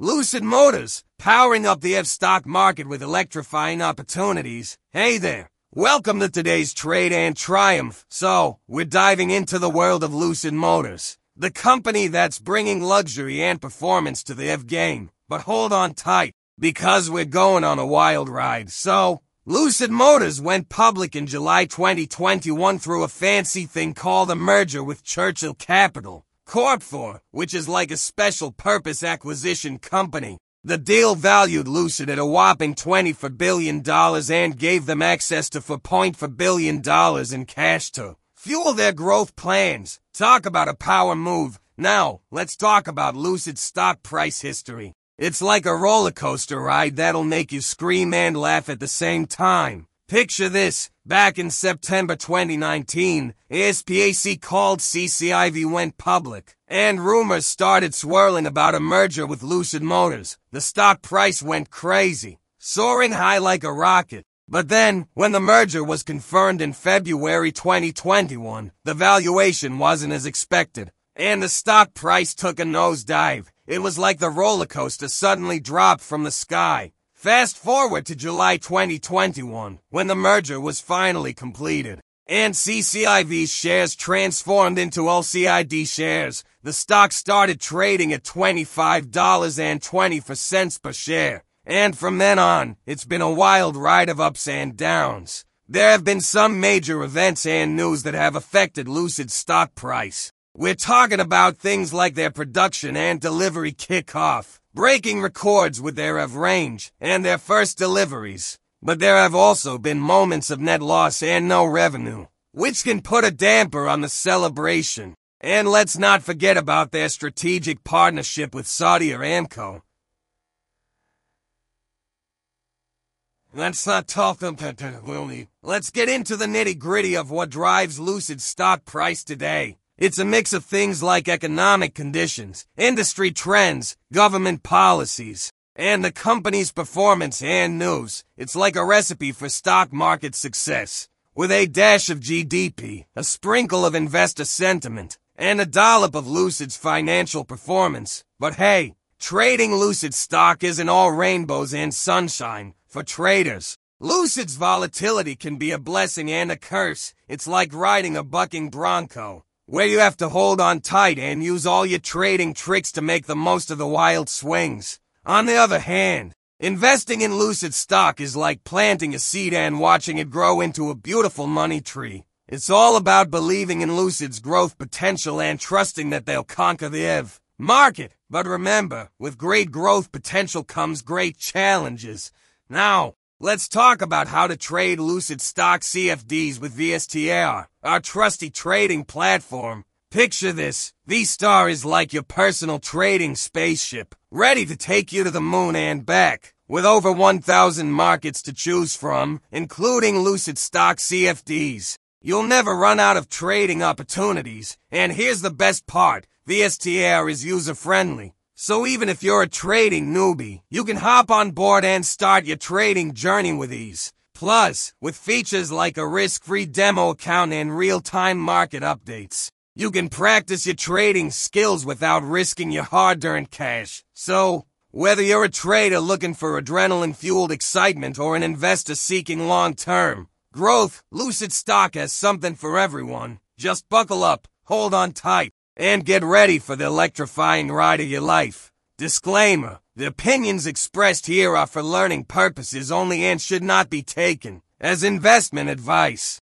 Lucid Motors, powering up the EV stock market with electrifying opportunities. Hey there. Welcome to today's Trade and Triumph. So, we're diving into the world of Lucid Motors, the company that's bringing luxury and performance to the EV game. But hold on tight, because we're going on a wild ride. So, Lucid Motors went public in July 2021 through a fancy thing called a merger with Churchill Capital. Corp IV, which is like a special purpose acquisition company. The deal valued Lucid at a whopping $24 billion and gave them access to $4.4 billion in cash to fuel their growth plans. Talk about a power move. Now, let's talk about Lucid's stock price history. It's like a roller coaster ride that'll make you scream and laugh at the same time. Picture this. Back in September 2019, a SPAC called CCIV went public, and rumors started swirling about a merger with Lucid Motors. The stock price went crazy, soaring high like a rocket. But then, when the merger was confirmed in February 2021, the valuation wasn't as expected, and the stock price took a nosedive. It was like the roller coaster suddenly dropped from the sky. Fast forward to July 2021, when the merger was finally completed, and CCIV's shares transformed into LCID shares. The stock started trading at $25.24 per share, and from then on, it's been a wild ride of ups and downs. There have been some major events and news that have affected Lucid's stock price. We're talking about things like their production and delivery kickoff breaking records with their EV range and their first deliveries. But there have also been moments of net loss and no revenue, which can put a damper on the celebration. And let's not forget about their strategic partnership with Saudi Aramco. Let's not talk about Let's get into the nitty gritty of what drives Lucid's stock price today. It's a mix of things like economic conditions, industry trends, government policies, and the company's performance and news. It's like a recipe for stock market success, with a dash of GDP, a sprinkle of investor sentiment, and a dollop of Lucid's financial performance. But hey, trading Lucid stock isn't all rainbows and sunshine for traders. Lucid's volatility can be a blessing and a curse. It's like riding a bucking bronco where you have to hold on tight and use all your trading tricks to make the most of the wild swings. On the other hand, investing in Lucid stock is like planting a seed and watching it grow into a beautiful money tree. It's all about believing in Lucid's growth potential and trusting that they'll conquer the EV market. But remember, with great growth potential comes great challenges. Now, Let's talk about how to trade Lucid stock CFDs with VSTAR, our trusty trading platform. Picture this. VSTAR is like your personal trading spaceship, ready to take you to the moon and back. With over 1,000 markets to choose from, including Lucid stock CFDs, you'll never run out of trading opportunities. And here's the best part. VSTAR is user-friendly. So even if you're a trading newbie, you can hop on board and start your trading journey with ease. Plus, with features like a risk-free demo account and real-time market updates, you can practice your trading skills without risking your hard-earned cash. So, whether you're a trader looking for adrenaline-fueled excitement or an investor seeking long-term growth, Lucid Stock has something for everyone. Just buckle up, hold on tight, and get ready for the electrifying ride of your life. Disclaimer. The opinions expressed here are for learning purposes only and should not be taken as investment advice.